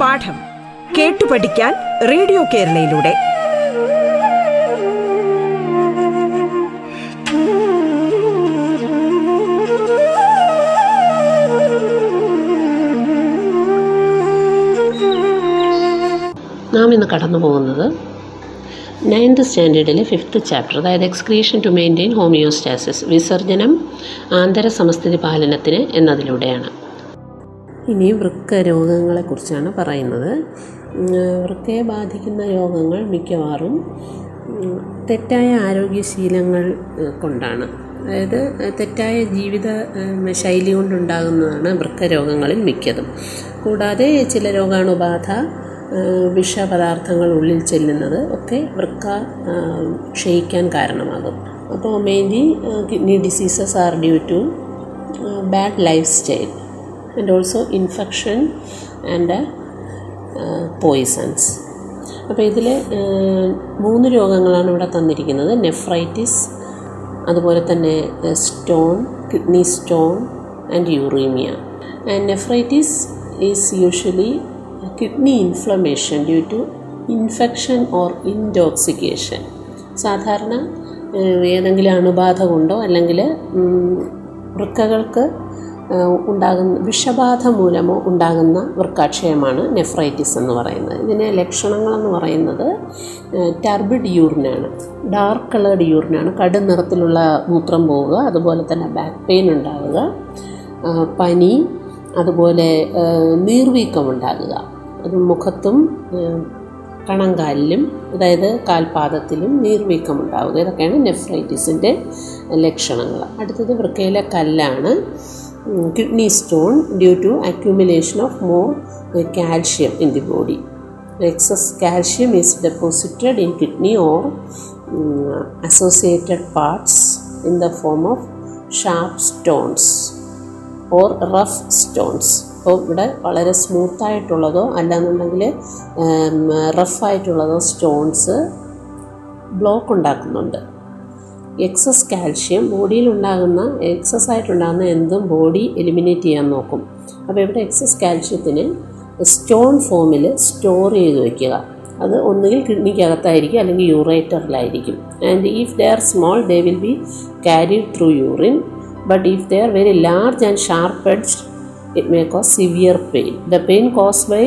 പാഠം കേട്ടു പഠിക്കാൻ റേഡിയോ കേരളയിലൂടെ. നാം ഇന്ന് കടന്നു പോകുന്നത് നയൻത് സ്റ്റാൻഡേർഡിലെ ഫിഫ്ത്ത് ചാപ്റ്റർ അതായത് എക്സ്ക്രീഷൻ ടു മെയിന്റെയിൻ ഹോമിയോസ്റ്റാസിസ് വിസർജനം ആന്തര സമസ്ഥിതി പാലനത്തിന് എന്നതിലൂടെയാണ്. ഇനി വൃക്ക രോഗങ്ങളെക്കുറിച്ചാണ് പറയുന്നത്. വൃക്കയെ ബാധിക്കുന്ന രോഗങ്ങൾ മിക്കവാറും തെറ്റായ ആരോഗ്യശീലങ്ങൾ കൊണ്ടാണ്. അതായത് തെറ്റായ ജീവിത ശൈലി കൊണ്ടുണ്ടാകുന്നതാണ് വൃക്ക രോഗങ്ങളിൽ മിക്കതും. കൂടാതെ ചില രോഗാണുബാധ വിഷപദാർത്ഥങ്ങൾ ഉള്ളിൽ ചെല്ലുന്നത് ഒക്കെ വൃക്ക ക്ഷയിക്കാൻ കാരണമാകും. അപ്പോൾ mainly kidney diseases are due to bad lifestyle and also infection and poisons അപ്പോൾ ഇതിൽ മൂന്ന് രോഗങ്ങളാണ് ഇവിടെ തന്നിരിക്കുന്നത്. നെഫ്രൈറ്റിസ് അതുപോലെ തന്നെ stone kidney stone and uraemia and nephritis is usually kidney inflammation due to infection or intoxication സാധാരണ ഏതെങ്കിലും അണുബാധ കൊണ്ടോ അല്ലെങ്കിൽ വൃക്കകൾക്ക് ഉണ്ടാകുന്ന വിഷബാധ മൂലമോ ഉണ്ടാകുന്ന വൃക്കാക്ഷയമാണ് നെഫ്രൈറ്റിസ് എന്ന് പറയുന്നത്. ഇതിന് ലക്ഷണങ്ങളെന്ന് പറയുന്നത് ടർബിഡ് യൂറിനാണ്. ഡാർക്ക് കളേർഡ് യൂറിനാണ്. കടും നിറത്തിലുള്ള മൂത്രം പോവുക അതുപോലെ തന്നെ ബാക്ക് പെയിൻ ഉണ്ടാവുക പനി അതുപോലെ നീർവീക്കം ഉണ്ടാകുക. അത് മുഖത്തും കണങ്കാലിലും അതായത് കാൽപാദത്തിലും നീർവീക്കം ഉണ്ടാവുക ഇതൊക്കെയാണ് നെഫ്രൈറ്റിസിന്റെ ലക്ഷണങ്ങൾ. അടുത്തത് വൃക്കയിലെ കല്ലാണ്. Kidney stone due to accumulation of more calcium in the body. Excess calcium is deposited in kidney or associated parts in the form of sharp stones or rough stones. അപ്പോൾ ഇവിടെ വളരെ സ്മൂത്തായിട്ടുള്ളതോ അല്ലാന്നുണ്ടെങ്കിൽ റഫായിട്ടുള്ളതോ സ്റ്റോൺസ് ബ്ലോക്ക് ഉണ്ടാക്കുന്നുണ്ട്. Excess calcium ബോഡിയിൽ ഉണ്ടാകുന്ന excess ആയിട്ടുണ്ടാകുന്ന എന്തും ബോഡി എലിമിനേറ്റ് ചെയ്യാൻ നോക്കും. അപ്പോൾ ഇവിടെ എക്സസ് കാൽഷ്യത്തിന് സ്റ്റോൺ ഫോമിൽ സ്റ്റോർ ചെയ്ത് വയ്ക്കുക അത് ഒന്നുകിൽ കിഡ്നിക്കകത്തായിരിക്കും അല്ലെങ്കിൽ യൂറേറ്ററിലായിരിക്കും and if they are small they will be carry through urine but if they are very large and sharp edged it may cause severe pain the pain cause by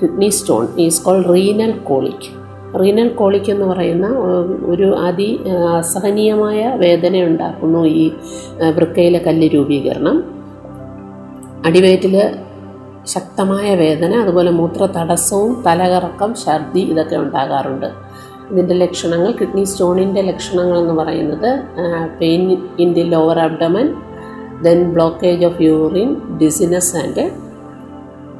kidney stone is called renal colic renal colic എന്ന് പറയുന്ന ഒരു അതി അസഹനീയമായ വേദന ഉണ്ടാക്കുന്നു ഈ വൃക്കയിലെ കല്ല് രൂപീകരണം. അടിവയറ്റിൽ ശക്തമായ വേദന അതുപോലെ മൂത്ര തടസ്സവും തലകറക്കം ഛർദി ഇതൊക്കെ ഉണ്ടാകാറുണ്ട്. ഇതിന്റെ ലക്ഷണങ്ങൾ കിഡ്നി സ്റ്റോണിന്റെ ലക്ഷണങ്ങൾ എന്ന് പറയുന്നത് pain in the lower abdomen then blockage of urine dizziness and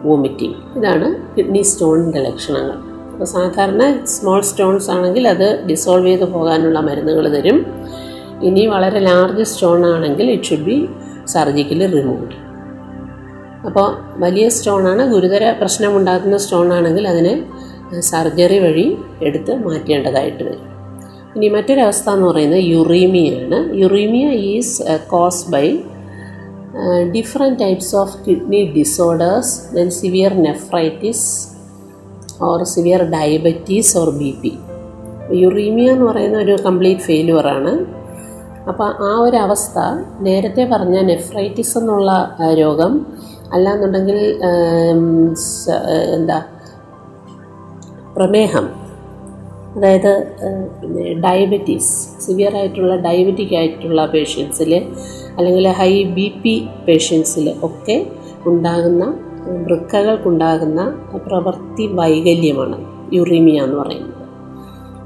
vomiting ഇതാണ് കിഡ്നി സ്റ്റോണിന്റെ ലക്ഷണങ്ങൾ. അപ്പോൾ സാധാരണ സ്മോൾ സ്റ്റോൺസ് ആണെങ്കിൽ അത് ഡിസോൾവ് ചെയ്ത് പോകാനുള്ള മരുന്നുകൾ തരും. ഇനി വളരെ ലാർജ് സ്റ്റോൺ ആണെങ്കിൽ it should be surgically removed അപ്പോൾ വലിയ സ്റ്റോണാണ് ഗുരുതര പ്രശ്നമുണ്ടാക്കുന്ന സ്റ്റോൺ ആണെങ്കിൽ അതിനെ സർജറി വഴി എടുത്ത് മാറ്റേണ്ടതായിട്ട് വരും. ഇനി മറ്റൊരവസ്ഥ എന്ന് പറയുന്നത് യുറീമിയ ആണ്. Uraemia is cause by different types of kidney disorders then severe nephritis or severe diabetes or B P uraemia എന്ന് പറയുന്ന ഒരു കംപ്ലീറ്റ് ഫെയിലുവറാണ് അപ്പോൾ ആ ഒരു അവസ്ഥ നേരത്തെ പറഞ്ഞ നെഫ്രൈറ്റിസ് എന്നുള്ള രോഗം അല്ലാന്നുണ്ടെങ്കിൽ എന്താ പ്രമേഹം അതായത് ഡയബറ്റീസ് സിവിയർ ആയിട്ടുള്ള ഡയബറ്റിക് ആയിട്ടുള്ള പേഷ്യൻസിൽ അല്ലെങ്കിൽ ഹൈ ബി പി പേഷ്യൻസിൽ ഒക്കെ ഉണ്ടാകുന്ന വൃക്കകൾക്കുണ്ടാകുന്ന പ്രവൃത്തി വൈകല്യമാണ് യുറീമിയ എന്ന് പറയുന്നത്.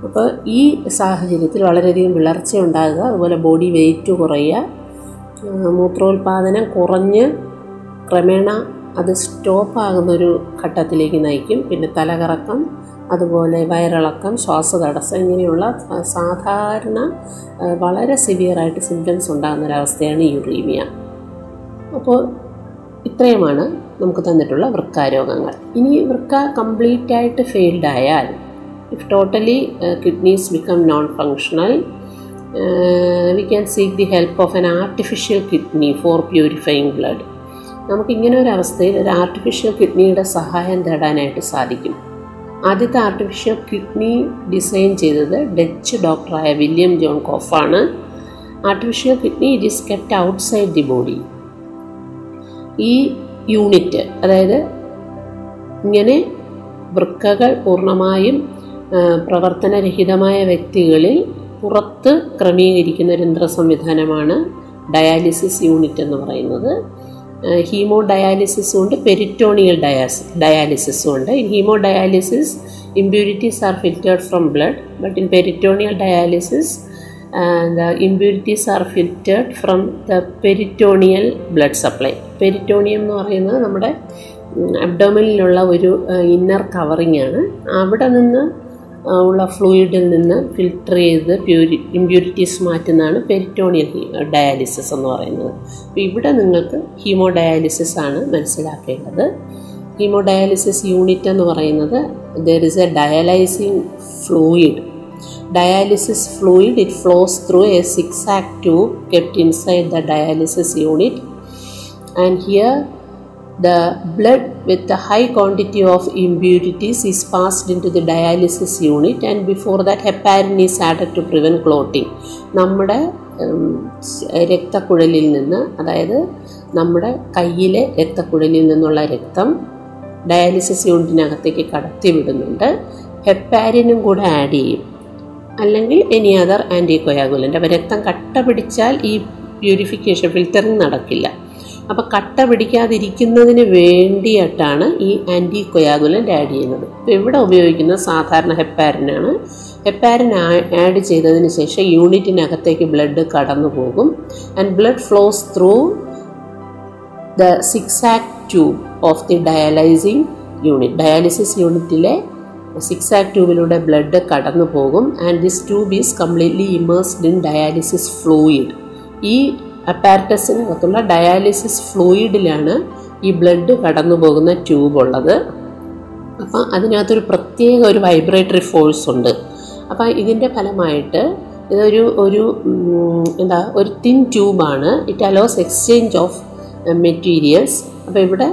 അപ്പോൾ ഈ സാഹചര്യത്തിൽ വളരെയധികം വിളർച്ച ഉണ്ടാകുക അതുപോലെ ബോഡി വെയിറ്റ് കുറയുക മൂത്രോൽപാദനം കുറഞ്ഞ് ക്രമേണ അത് സ്റ്റോപ്പ് ആകുന്ന ഒരു ഘട്ടത്തിലേക്ക് നയിക്കും. പിന്നെ തലകറക്കം അതുപോലെ വയറിളക്കം ശ്വാസതടസ്സം ഇങ്ങനെയുള്ള സാധാരണ വളരെ സിവിയറായിട്ട് സിംറ്റംസ് ഉണ്ടാകുന്ന ഒരവസ്ഥയാണ് യുറീമിയ അപ്പോൾ ഇത്രയുമാണ് നമുക്ക് തന്നിട്ടുള്ള വൃക്കാരോഗങ്ങൾ. ഇനി വൃക്ക കംപ്ലീറ്റ് ആയിട്ട് ഫെയിൽഡ് ആയാൽ if totally kidneys become non functional we can seek the help of an artificial kidney for purifying blood നമുക്കിങ്ങനെ ഒരു അവസ്ഥയിൽ ഒരു ആർട്ടിഫിഷ്യൽ കിഡ്നിയുടെ സഹായം തേടാനായിട്ട് സാധിക്കും. ആദ്യത്തെ ആർട്ടിഫിഷ്യൽ കിഡ്നി ഡിസൈൻ ചെയ്തത് ഡച്ച് ഡോക്ടറായ William John കോഫാണ് artificial kidney it is kept outside the body ഈ യൂണിറ്റ് അതായത് ഇങ്ങനെ വൃക്കകൾ പൂർണമായും പ്രവർത്തനരഹിതമായ വ്യക്തികളിൽ പുറത്ത് ക്രമീകരിക്കുന്ന ഒരു യന്ത്ര സംവിധാനമാണ് ഡയാലിസിസ് യൂണിറ്റ് എന്ന് പറയുന്നത്. ഹീമോ ഡയാലിസിസും ഉണ്ട് പെരിറ്റോണിയൽ ഡയാസ് ഡയാലിസിസും ഉണ്ട്. In haemodialysis impurities are filtered from blood but in peritoneal dialysis the impurities are filtered from the peritoneal blood supply peritoneum എന്ന് പറയുന്നത് നമ്മുടെ അബ്ഡോമിനിലുള്ള ഒരു ഇന്നർ കവറിങ് ആണ്. അവിടെ നിന്ന് ഉള്ള ഫ്ലൂയിഡിൽ നിന്ന് ഫിൽട്ടർ ചെയ്ത് പ്യൂരി ഇമ്പ്യൂരിറ്റീസ് മാറ്റുന്നതാണ് പെരിറ്റോണിയൽ ഡയാലിസിസ് എന്ന് പറയുന്നത്. അപ്പോൾ ഇവിടെ നിങ്ങൾക്ക് ഹീമോ ഡയാലിസിസ് ആണ് മനസ്സിലാക്കേണ്ടത്. ഹീമോ ഡയാലിസിസ് യൂണിറ്റ് എന്ന് പറയുന്നത് there is a dialysing fluid dialysis fluid it flows through a six act tube kept inside the dialysis unit and here the blood with a high quantity of impurities is passed into the dialysis unit and before that heparin is added to prevent clotting. നമ്മുടെ രക്തക്കുഴലിൽ നിന്ന് അതായത് നമ്മുടെ കയ്യിലെ രക്തക്കുഴലിൽ നിന്നുള്ള രക്തം dialysis യൂണിറ്റിനകത്തേക്ക് കടത്തി വിടുന്നുണ്ട്. ഹെപ്പാരിനും കൂടെ ആഡ് ചെയ്യും. അല്ലെങ്കിൽ എനി അതർ ആന്റി കൊയാഗുലന്റ് അപ്പോൾ രക്തം കട്ട പിടിച്ചാൽ ഈ പ്യൂരിഫിക്കേഷൻ ഫിൽറ്ററിങ് നടക്കില്ല. അപ്പോൾ കട്ട പിടിക്കാതിരിക്കുന്നതിന് വേണ്ടിയിട്ടാണ് ഈ ആന്റി കൊയാഗുലന്റ് ആഡ് ചെയ്യുന്നത്. ഇപ്പോൾ ഇവിടെ ഉപയോഗിക്കുന്നത് സാധാരണ ഹെപ്പാരിനാണ് ഹെപ്പാരിൻ ആഡ് ചെയ്തതിന് ശേഷം യൂണിറ്റിനകത്തേക്ക് ബ്ലഡ് കടന്നു പോകും. And blood flows through the six act tube of the dialysing unit dialysis യൂണിറ്റിലെ സിക്സ് ആക് ട്യൂബിലൂടെ ബ്ലഡ് കടന്നു പോകും. And this tube is completely immersed in dialysis fluid ഈ അപ്പാരറ്റസിനകത്തുള്ള ഡയാലിസിസ് ഫ്ലൂയിഡിലാണ് ഈ ബ്ലഡ് കടന്നു പോകുന്ന ട്യൂബ് ഉള്ളത്. അപ്പം അതിനകത്തൊരു പ്രത്യേക ഒരു വൈബ്രേറ്ററി ഫോഴ്സ് ഉണ്ട്. അപ്പം ഇതിന്റെ ഫലമായിട്ട് ഇതൊരു ഒരു എന്താ ഒരു thin ട്യൂബാണ് it allows exchange of materials അപ്പോൾ ഇവിടെ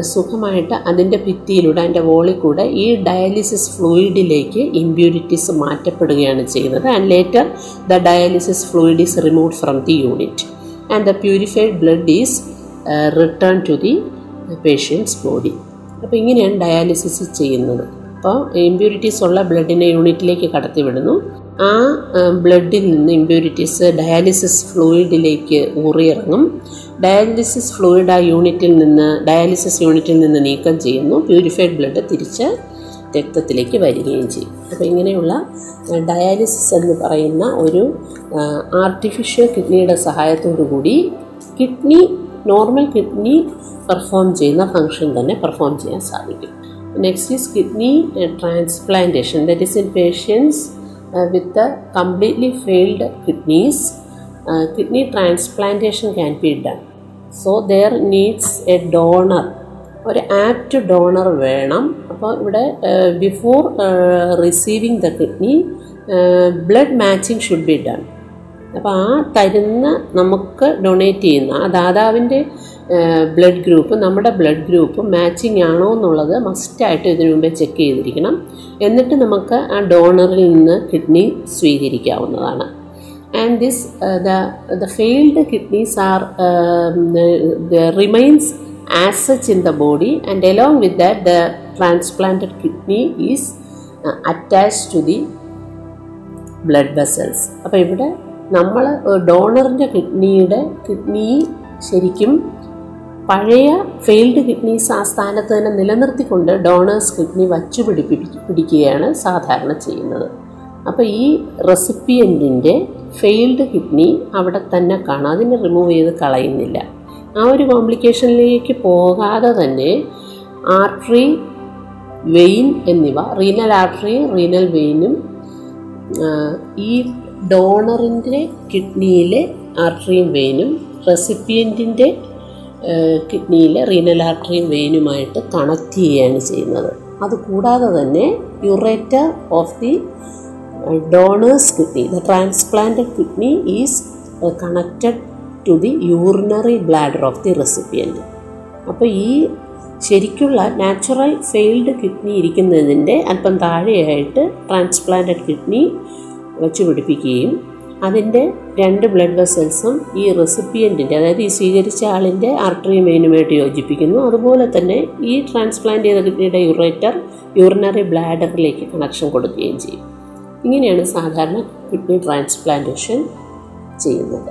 സുഖമായിട്ട് അതിന്റെ ഭിത്തിയിലൂടെ അതിന്റെ വോളിൽ കൂടെ ഈ ഡയാലിസിസ് ഫ്ലൂയിഡിലേക്ക് ഇമ്പ്യൂരിറ്റീസ് മാറ്റപ്പെടുകയാണ് ചെയ്യുന്നത്. And later the dialysis fluid is remove from the unit and the purified blood is return to the patient's body അപ്പോൾ ഇങ്ങനെയാണ് ഡയാലിസിസ് ചെയ്യുന്നത്. അപ്പോൾ ഇമ്പ്യൂരിറ്റീസ് ഉള്ള ബ്ലഡിനെ യൂണിറ്റിലേക്ക് കടത്തിവിടുന്നു. ആ ബ്ലഡിൽ നിന്ന് ഇമ്പ്യൂരിറ്റീസ് ഡയാലിസിസ് ഫ്ലൂയിഡിലേക്ക് ഊറിയിറങ്ങും. ഡയാലിസിസ് ഫ്ലൂയിഡ് ആ യൂണിറ്റിൽ നിന്ന് ഡയാലിസിസ് യൂണിറ്റിൽ നിന്ന് നീക്കം ചെയ്യുന്നു. പ്യൂരിഫൈഡ് ബ്ലഡ് തിരിച്ച് രക്തത്തിലേക്ക് വരികയും ചെയ്യും. അപ്പോൾ ഇങ്ങനെയുള്ള ഡയാലിസിസ് എന്ന് പറയുന്ന ഒരു ആർട്ടിഫിഷ്യൽ കിഡ്നിയുടെ സഹായത്തോടു കൂടി കിഡ്നി നോർമൽ കിഡ്നി പെർഫോം ചെയ്യുന്ന ഫങ്ഷൻ തന്നെ പെർഫോം ചെയ്യാൻ സാധിക്കും. Next is kidney transplantation that is in patients with completely failed kidneys kidney transplantation can be done so there needs a donor ഒരു ആപ്റ്റ് ഡോണർ വേണം. അപ്പോൾ ഇവിടെ before receiving the kidney blood matching should be done അപ്പോൾ ആ തരുന്ന നമുക്ക് donate ചെയ്യുന്ന ആ ദാതാവിന്റെ ബ്ലഡ് ഗ്രൂപ്പ് നമ്മുടെ ബ്ലഡ് ഗ്രൂപ്പ് മാച്ചിങ് ആണോ എന്നുള്ളത് മസ്റ്റായിട്ട് ഇതിനു മുമ്പേ ചെക്ക് ചെയ്തിരിക്കണം. എന്നിട്ട് നമുക്ക് ആ ഡോണറിൽ നിന്ന് kidney സ്വീകരിക്കാവുന്നതാണ്. And this the the failed kidneys are remains as such in the body and along with that the transplanted kidney is attach to the blood vessels അപ്പോൾ ഇവിടെ നമ്മൾ ഡോണറിന്റെ കിഡ്നിയുടെ കിഡ്നി ശരിക്കും പഴയ ഫെയിൽഡ് കിഡ്നീസ് ആ സ്ഥാനത്ത് തന്നെ നിലനിർത്തിക്കൊണ്ട് ഡോണേഴ്സ് കിഡ്നി വച്ചു പിടിപ്പി പിടിക്കുകയാണ് സാധാരണ ചെയ്യുന്നത്. അപ്പോൾ ഈ റെസിപ്പിയന്റിന്റെ ഫെയിൽഡ് കിഡ്നി അവിടെ തന്നെ കാണാം. അതിനെ റിമൂവ് ചെയ്ത് കളയുന്നില്ല. ആ ഒരു കോംപ്ലിക്കേഷനിലേക്ക് പോകാതെ തന്നെ ആർട്ടറി വെയിൻ എന്നിവ റീനൽ ആർട്ടറിയും റീനൽ വെയിനും ഈ ഡോണറിന്റെ കിഡ്നിയിലെ ആർട്ടറിയും വെയിനും റെസിപ്പിയന്റിന്റെ കിഡ്നിയിലെ റീനൽ ആർട്ടറിയും വെയിനുമായിട്ട് കണക്ട് ചെയ്യുകയാണ് ചെയ്യുന്നത്. അതുകൂടാതെ തന്നെ ureter of the donor's kidney the transplanted kidney is connected to the urinary bladder of the recipient അപ്പോൾ ഈ ശരിക്കുള്ള നാച്ചുറൽ ഫെയിൽഡ് കിഡ്നി ഇരിക്കുന്നതിന്റെ അല്പം താഴെയായിട്ട് ട്രാൻസ്പ്ലാന്റഡ് കിഡ്നി വെച്ച് പിടിപ്പിക്കുകയും അതിന്റെ രണ്ട് ബ്ലഡ് വെസൽസും ഈ റെസിപ്പിയന്റിന്റെ അതായത് ഈ സ്വീകരിച്ച ആളിന്റെ ആർട്ടറി മെയിനുമായിട്ട് യോജിപ്പിക്കുന്നു. അതുപോലെ തന്നെ ഈ ട്രാൻസ്പ്ലാന്റ് ചെയ്ത കിഡ്നിയുടെ യുറേറ്റർ യൂറിനറി ബ്ലാഡറിലേക്ക് കണക്ഷൻ കൊടുക്കുകയും ചെയ്യും. ഇങ്ങനെയാണ് സാധാരണ കിഡ്നി ട്രാൻസ്പ്ലാന്റേഷൻ ചെയ്യുന്നത്.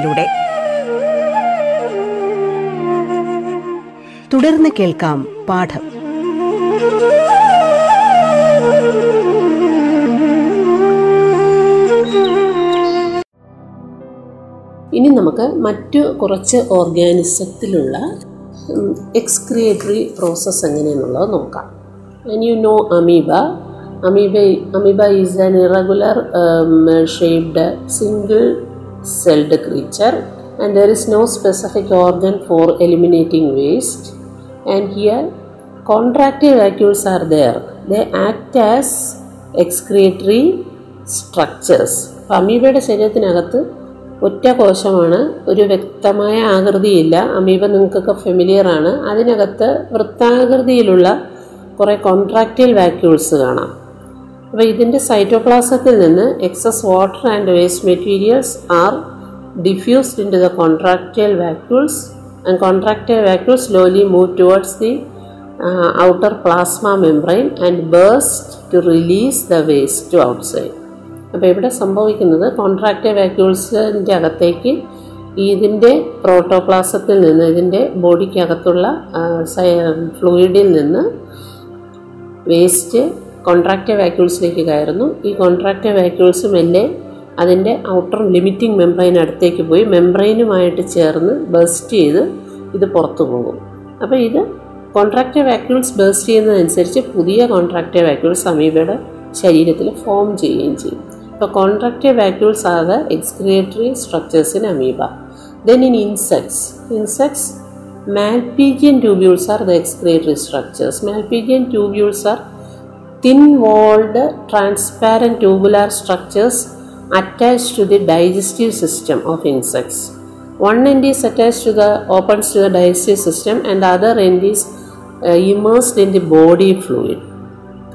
കേൾക്കാം പാഠം. ഇനി നമുക്ക് മറ്റു കുറച്ച് ഓർഗാനിസത്തിലുള്ള എക്സ്ക്രിയേറ്ററി പ്രോസസ്സ് എങ്ങനെയെന്നുള്ളത് നോക്കാം. And you know amoeba amoeba amoeba is an irregular shaped single celled creature and there is no specific organ for eliminating waste and here contractive vacuoles are there they act as excretory structures അമീബയുടെ ശരീരത്തിനകത്ത് ഒറ്റ കോശമാണ്. ഒരു വ്യക്തമായ ആകൃതിയില്ല. Amoeba നിങ്ങൾക്കൊക്കെ familiar ആണ്. അതിനകത്ത് വൃത്താകൃതിയിലുള്ള കുറേ കോൺട്രാക്റ്റൈൽ വാക്യൂൾസ് കാണാം. അപ്പോൾ ഇതിന്റെ സൈറ്റോപ്ലാസത്തിൽ നിന്ന് excess water and waste materials are diffused into the contractile vacuoles and vacuole slowly slowly move towards the outer plasma membrane and burst to release the waste to outside. അപ്പോൾ ഇവിടെ സംഭവിക്കുന്നത് contract വാക്യൂൾസിന്റെ അകത്തേക്ക് ഇതിന്റെ പ്രോട്ടോപ്ലാസത്തിൽ നിന്ന് ഇതിന്റെ ബോഡിക്കകത്തുള്ള ഫ്ലൂയിഡിൽ നിന്ന് വേസ്റ്റ് കോൺട്രാക്റ്റ് വാക്യൂൾസിലേക്ക് കയറുന്നു ഈ കോൺട്രാക്റ്റ് വാക്യൂൾസ് മെല്ലെ അതിന്റെ ഔട്ടർ ലിമിറ്റിംഗ് മെംബ്രെയിൻ അടുത്തേക്ക് പോയി മെംബ്രെയിനുമായിട്ട് ചേർന്ന് ബേസ്റ്റ് ചെയ്ത് ഇത് പുറത്തു പോകും. അപ്പോൾ ഇത് കോൺട്രാക്റ്റീവ് വാക്യൂൾസ് ബേസ്റ്റ് ചെയ്യുന്നതനുസരിച്ച് പുതിയ കോൺട്രാക്റ്റീവ് വാക്യൂൾസ് അമീബയുടെ ശരീരത്തിൽ ഫോം ചെയ്യുകയും ചെയ്യും. ഇപ്പോൾ contractive vacuoles are the excretory structures in amoeba. Then in insects insects Malpighian tubules are the excretory structures. Malpighian tubules are thin walled transparent tubular structures attached to the digestive system of insects. One end is attached to the opens to the digestive system and the other end is uh, immersed in the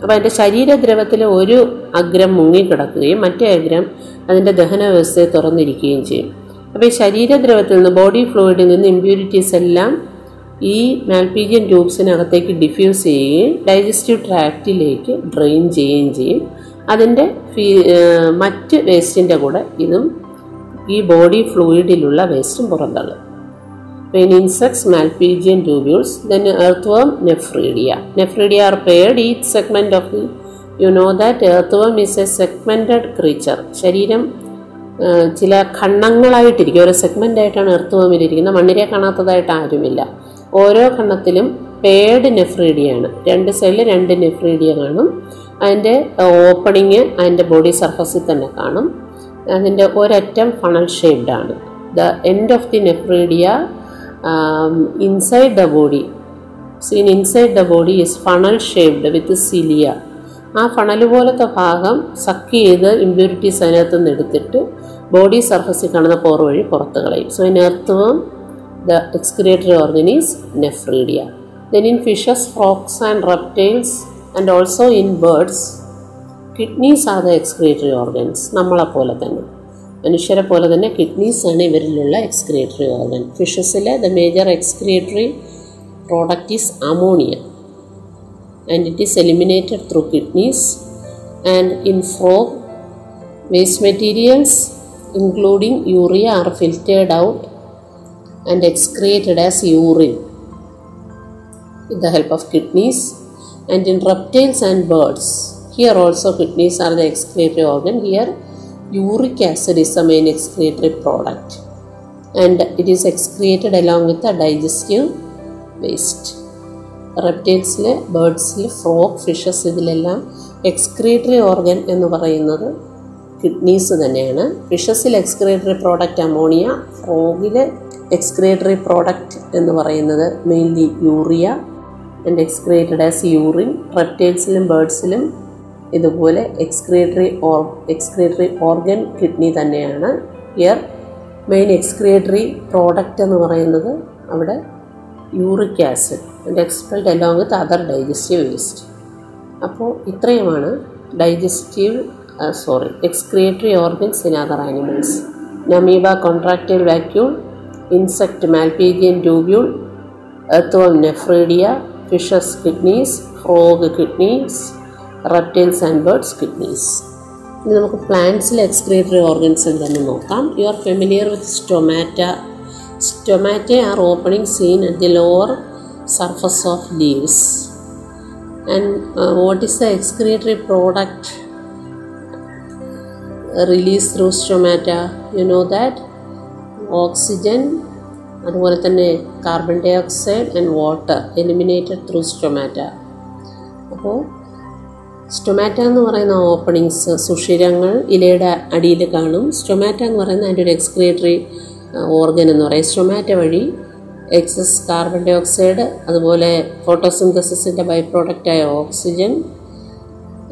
അപ്പോൾ അതിന്റെ ശരീരദ്രവത്തിൽ ഒരു അഗ്രം മുങ്ങിക്കിടക്കുകയും മറ്റേ അഗ്രം അതിന്റെ ദഹന വ്യവസ്ഥയെ തുറന്നിരിക്കുകയും ചെയ്യും. അപ്പോൾ ഈ ശരീരദ്രവത്തിൽ നിന്ന് ബോഡി ഫ്ലൂയിഡിൽ നിന്ന് ഇമ്പ്യൂരിറ്റീസ് എല്ലാം ഈ മാൽപീജിയൻ ട്യൂബ്സിനകത്തേക്ക് ഡിഫ്യൂസ് ചെയ്യുകയും ഡൈജസ്റ്റീവ് ട്രാക്റ്റിലേക്ക് ഡ്രെയിൻ ചെയ്യുകയും ചെയ്യും. അതിന്റെ ഫീ മറ്റ് വേസ്റ്റിന്റെ കൂടെ ഇതും ഈ ബോഡി ഫ്ലൂയിഡിലുള്ള വേസ്റ്റും പുറന്തള്ളും. in insects malpighian tubules then earthworm nephridia nephridia are paired each segment of you know that that earthworm is a segmented creature. ശരീരം ചില ഖണ്ണങ്ങളായിട്ടിരിക്കും ഓരോ സെഗ്മെന്റ് ആയിട്ടാണ് എർത്തുവമിലിരിക്കുന്നത് മണ്ണിരെ കാണാത്തതായിട്ട് ആരുമില്ല. ഓരോ ഖണ്ണത്തിലും പേഡ് നെഫ്രീഡിയാണ് രണ്ട് സൈഡിൽ രണ്ട് നെഫ്രീഡിയ കാണും. അതിന്റെ ഓപ്പണിങ് അതിന്റെ ബോഡി സർഫസിൽ തന്നെ കാണും. അതിന്റെ ഒരറ്റം ഫണൽ ഷേപ്ഡ് ആണ്. The end of the nephridia inside the body seen inside the body is funnel shaped with cilia ആ ഫണൽ പോലത്തെ ഭാഗം സക്ക് ചെയ്ത് ഇമ്പ്യൂരിറ്റീസ് അതിനകത്ത് നിന്ന് എടുത്തിട്ട് ബോഡി സർഫസിൽ കാണുന്ന പോർ വഴി പുറത്ത് കളയും. So earthworm the excretory organs nephridia then in fishes frogs and reptiles and also in birds kidneys are the excretory organs നമ്മളെപ്പോലെ തന്നെ മനുഷ്യരെ പോലെ തന്നെ കിഡ്നീസ് ആണ് ഇവരിലുള്ള excretory organ ഫിഷസിലെ the major excretory product is ammonia and it is eliminated through kidneys and in frog waste materials including urea are filtered out and excreted as urine with the help of kidneys and in reptiles and birds here also kidneys are the excretory organ here uric acid is the main excretory product and it is excreted along with the digestive waste റെപ്റ്റൈൽസിൽ ബേർഡ്സിൽ frog fishes ഇതിലെല്ലാം excretory organ എന്ന് പറയുന്നത് kidneys തന്നെയാണ് ഫിഷസിൽ excretory product ammonia ഫ്രോഗിൽ excretory product എന്ന് പറയുന്നത് mainly urea and excreted as urine റെപ്റ്റൈൽസിലും ബേർഡ്സിലും ഇതുപോലെ excretory or excretory organ kidney തന്നെയാണ്. ഇയർ മെയിൻ എക്സ്ക്രിയേറ്ററി പ്രോഡക്റ്റ് എന്ന് പറയുന്നത് അവിടെ uric acid and expelled along with other digestive waste അപ്പോൾ ഇത്രയുമാണ് digestive sorry excretory organs in other animals amoeba contractile vacuole insect Malpighian tubule earthworm nephridia fishes kidneys frog kidneys reptiles and birds kidneys ഇനി നമുക്ക് പ്ലാന്റ്സിലെ excretory organs എന്തെന്ന് നോക്കാം. You are familiar with stomata stomata are opening seen at the lower surface of leaves and what is the excretory product release through stomata you know that oxygen അതുപോലെ തന്നെ carbon dioxide and water eliminated through stomata അപ്പോൾ stomata എന്ന് പറയുന്ന openings സുഷിരങ്ങൾ ഇലയുടെ അടിയിൽ കാണും. Stomata എന്ന് പറയുന്ന അതിന്റെ ഒരു എക്സ്ക്രിയേറ്ററി ഓർഗൻ എന്ന് പറയും. സ്റ്റൊമാറ്റ വഴി എക്സസ് കാർബൺ ഡൈ ഓക്സൈഡ് അതുപോലെ ഫോട്ടോസിന്തസിസിന്റെ ബൈ പ്രോഡക്റ്റായ ഓക്സിജൻ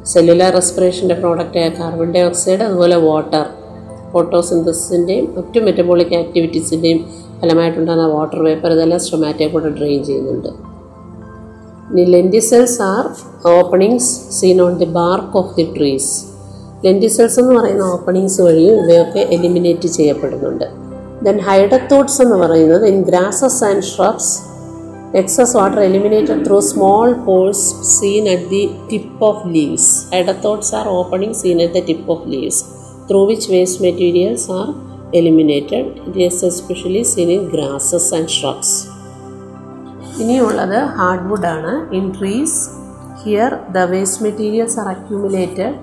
സെല്ലുലാർ റെസ്പിറേഷന്റെ പ്രോഡക്റ്റായ കാർബൺ ഡൈ ഓക്സൈഡ് അതുപോലെ വാട്ടർ ഫോട്ടോസിന്തസിന്റെയും മറ്റു മെറ്റബോളിക് ആക്ടിവിറ്റീസിന്റെയും ഫലമായിട്ടുണ്ടാകുന്ന വാട്ടർ വേപ്പർ ഇതെല്ലാം സ്ട്രൊമാറ്റയെ കൂടെ ഡ്രെയിൻ ചെയ്യുന്നുണ്ട്. ഇനി lenticels are openings seen on the bark of the trees lenticels എന്ന് പറയുന്ന ഓപ്പണിങ്സ് വഴിയും ഇവയൊക്കെ എലിമിനേറ്റ് ചെയ്യപ്പെടുന്നുണ്ട്. ദെൻ ഹൈഡത്തോട്ട്സ് എന്ന് പറയുന്നത് in grasses and shrubs excess water eliminated through small pores seen at the tip of leaves hydathodes are opening seen at the tip of leaves through which waste materials are eliminated it is especially seen in grasses and shrubs ഇനിയുള്ളത് hard wood ആണ്. In trees here the waste materials are accumulated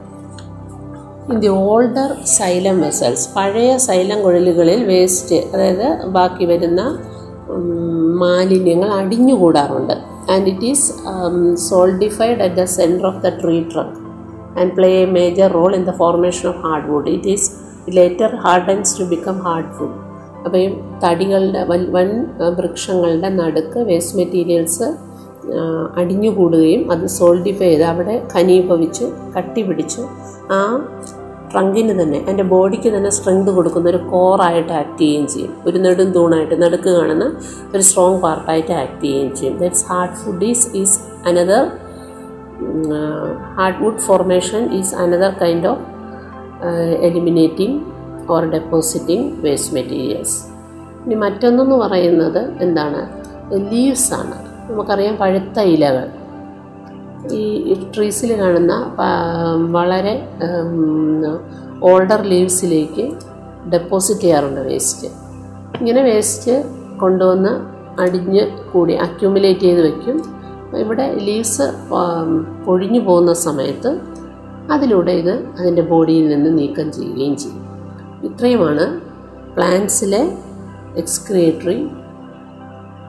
in the older xylem vessels പഴയ xylem കുഴലുകളിൽ waste അതായത് ബാക്കി വരുന്ന മാലിന്യങ്ങൾ അടിഞ്ഞുകൂടാറുണ്ട്. And it is solidified at the centre of the tree trunk and play a major role in the formation of hard wood it is later hardens to become hard food അപ്പോൾ ഈ തടികളുടെ വൻ വൻ വൃക്ഷങ്ങളുടെ നടുക്ക് വേസ്റ്റ് മെറ്റീരിയൽസ് അടിഞ്ഞുകൂടുകയും അത് solidify ചെയ്ത് അവിടെ ഖനീഭവിച്ച് കട്ടി പിടിച്ച് ആ ട്രങ്കിന് തന്നെ അതിന്റെ ബോഡിക്ക് തന്നെ സ്ട്രെങ്ത് കൊടുക്കുന്ന ഒരു കോറായിട്ട് ആക്ട് ചെയ്യുകയും ചെയ്യും. ഒരു നെടും തൂണായിട്ട് നടുക്ക് കാണുന്ന ഒരു സ്ട്രോങ് പാർട്ടായിട്ട് ആക്ട് ചെയ്യുകയും ചെയ്യും. That's hard food is is another hard wood formation is another kind of eliminating or depositing waste materials ഇനി മറ്റൊന്നെന്ന് പറയുന്നത് എന്താണ്? ലീവ്സ് ആണ്. നമുക്കറിയാം പഴുത്ത ഇലകൾ. ഈ ട്രീസിൽ കാണുന്ന വളരെ ഓൾഡർ ലീവ്സിലേക്ക് ഡെപ്പോസിറ്റ് ചെയ്യാറുണ്ട് വേസ്റ്റ് ഇങ്ങനെ വേസ്റ്റ് കൊണ്ടുവന്ന് അടിഞ്ഞ് കൂടി അക്യൂമുലേറ്റ് ചെയ്ത് വയ്ക്കും ഇവിടെ ലീവ്സ് പൊഴിഞ്ഞു പോകുന്ന സമയത്ത് അതിലൂടെ ഇത് അതിന്റെ ബോഡിയിൽ നിന്ന് നീക്കം ചെയ്യുകയും ചെയ്യും. ഇത്രയുമാണ് പ്ലാന്റ്സിലെ excretory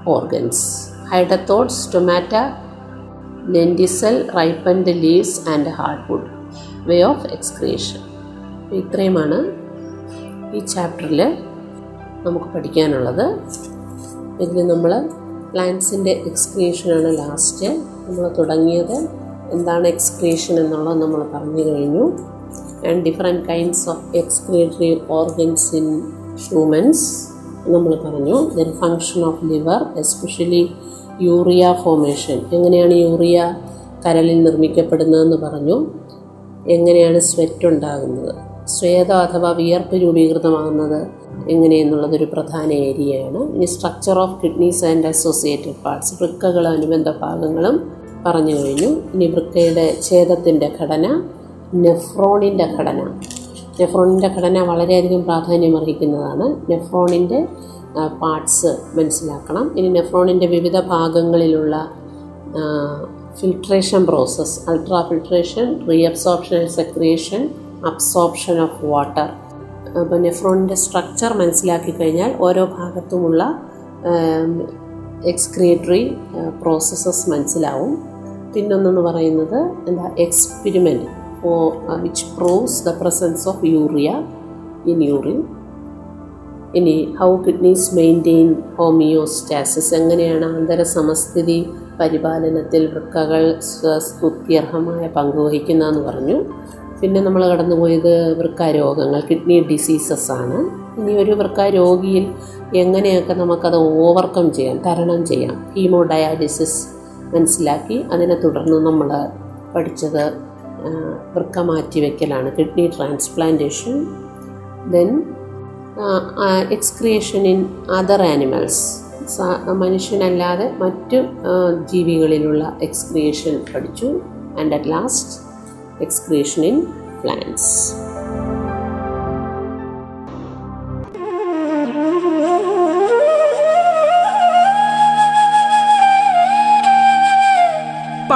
organs. Hydathodes stomata lenticels ripened leaves and hard wood way of excretion. ഇത്രയുമാണ് ഈ ചാപ്റ്ററിൽ നമുക്ക് പഠിക്കാനുള്ളത്. ഇതിൽ നമ്മൾ പ്ലാന്റ്സിന്റെ എക്സ്ക്രിയേഷനാണ് ലാസ്റ്റ്. നമ്മൾ തുടങ്ങിയത് എന്താണ് എക്സ്ക്രീഷൻ എന്നുള്ളത് നമ്മൾ പറഞ്ഞു കഴിഞ്ഞു. And different kinds of excretory organs in humans നമ്മൾ പറഞ്ഞു. Then function of liver especially urea formation എങ്ങനെയാണ് യൂറിയ കരളിൽ നിർമ്മിക്കപ്പെടുന്നതെന്ന് പറഞ്ഞു. എങ്ങനെയാണ് സ്വെറ്റ് ഉണ്ടാകുന്നത്. സ്വേദം അഥവാ വിയർപ്പ് രൂപീകൃതമാകുന്നത് എങ്ങനെയെന്നുള്ളതൊരു പ്രധാന ഏരിയയാണ് ഇനി structure of kidneys and associated parts വൃക്കകളും അനുബന്ധ ഭാഗങ്ങളും പറഞ്ഞു കഴിഞ്ഞു. ഇനി വൃക്കയുടെ ഛേദത്തിന്റെ ഘടന നെഫ്രോണിന്റെ ഘടന. നെഫ്രോണിന്റെ ഘടന വളരെയധികം പ്രാധാന്യമർഹിക്കുന്നതാണ് നെഫ്രോണിന്റെ പാർട്സ് മനസ്സിലാക്കണം. ഇനി നെഫ്രോണിന്റെ വിവിധ ഭാഗങ്ങളിലുള്ള filtration process ultra filtration reabsorption secretion absorption of water. അപ്പോൾ നെഫ്രോണിന്റെ സ്ട്രക്ചർ മനസ്സിലാക്കി കഴിഞ്ഞാൽ ഓരോ ഭാഗത്തുമുള്ള എക്സ്ക്രിയേറ്ററി പ്രോസസ്സസ് മനസ്സിലാവും. പിന്നൊന്നെന്ന് പറയുന്നത് എന്താ experiment for which proves the presence of urea in urine ഇനി ഹൗ കിഡ്നീസ് മെയിന്റെയിൻ ഹോമിയോസ്റ്റാസിസ് എങ്ങനെയാണ് അന്തരസമസ്ഥിതി പരിപാലനത്തിൽ വൃക്കകൾ സ്തുത്യർഹമായ പങ്ക് വഹിക്കുന്നതെന്ന് പറഞ്ഞു. പിന്നെ നമ്മൾ കടന്നുപോയത് വൃക്കാരോഗങ്ങൾ കിഡ്നി ഡിസീസസ് ആണ്. ഇനി ഒരു വൃക്കാരോഗിയിൽ എങ്ങനെയൊക്കെ നമുക്കത് ഓവർകം ചെയ്യാം തരണം ചെയ്യാം? ഹീമോ ഡയാലിസിസ് മനസ്സിലാക്കി അതിനെ തുടർന്ന് നമ്മൾ പഠിച്ചത് വൃക്ക മാറ്റിവെക്കലാണ് kidney transplantation then excretion in other animals മനുഷ്യനല്ലാതെ മറ്റു ജീവികളിലുള്ള എക്സ്ക്രിയേഷൻ പഠിച്ചു and at last excretion in plants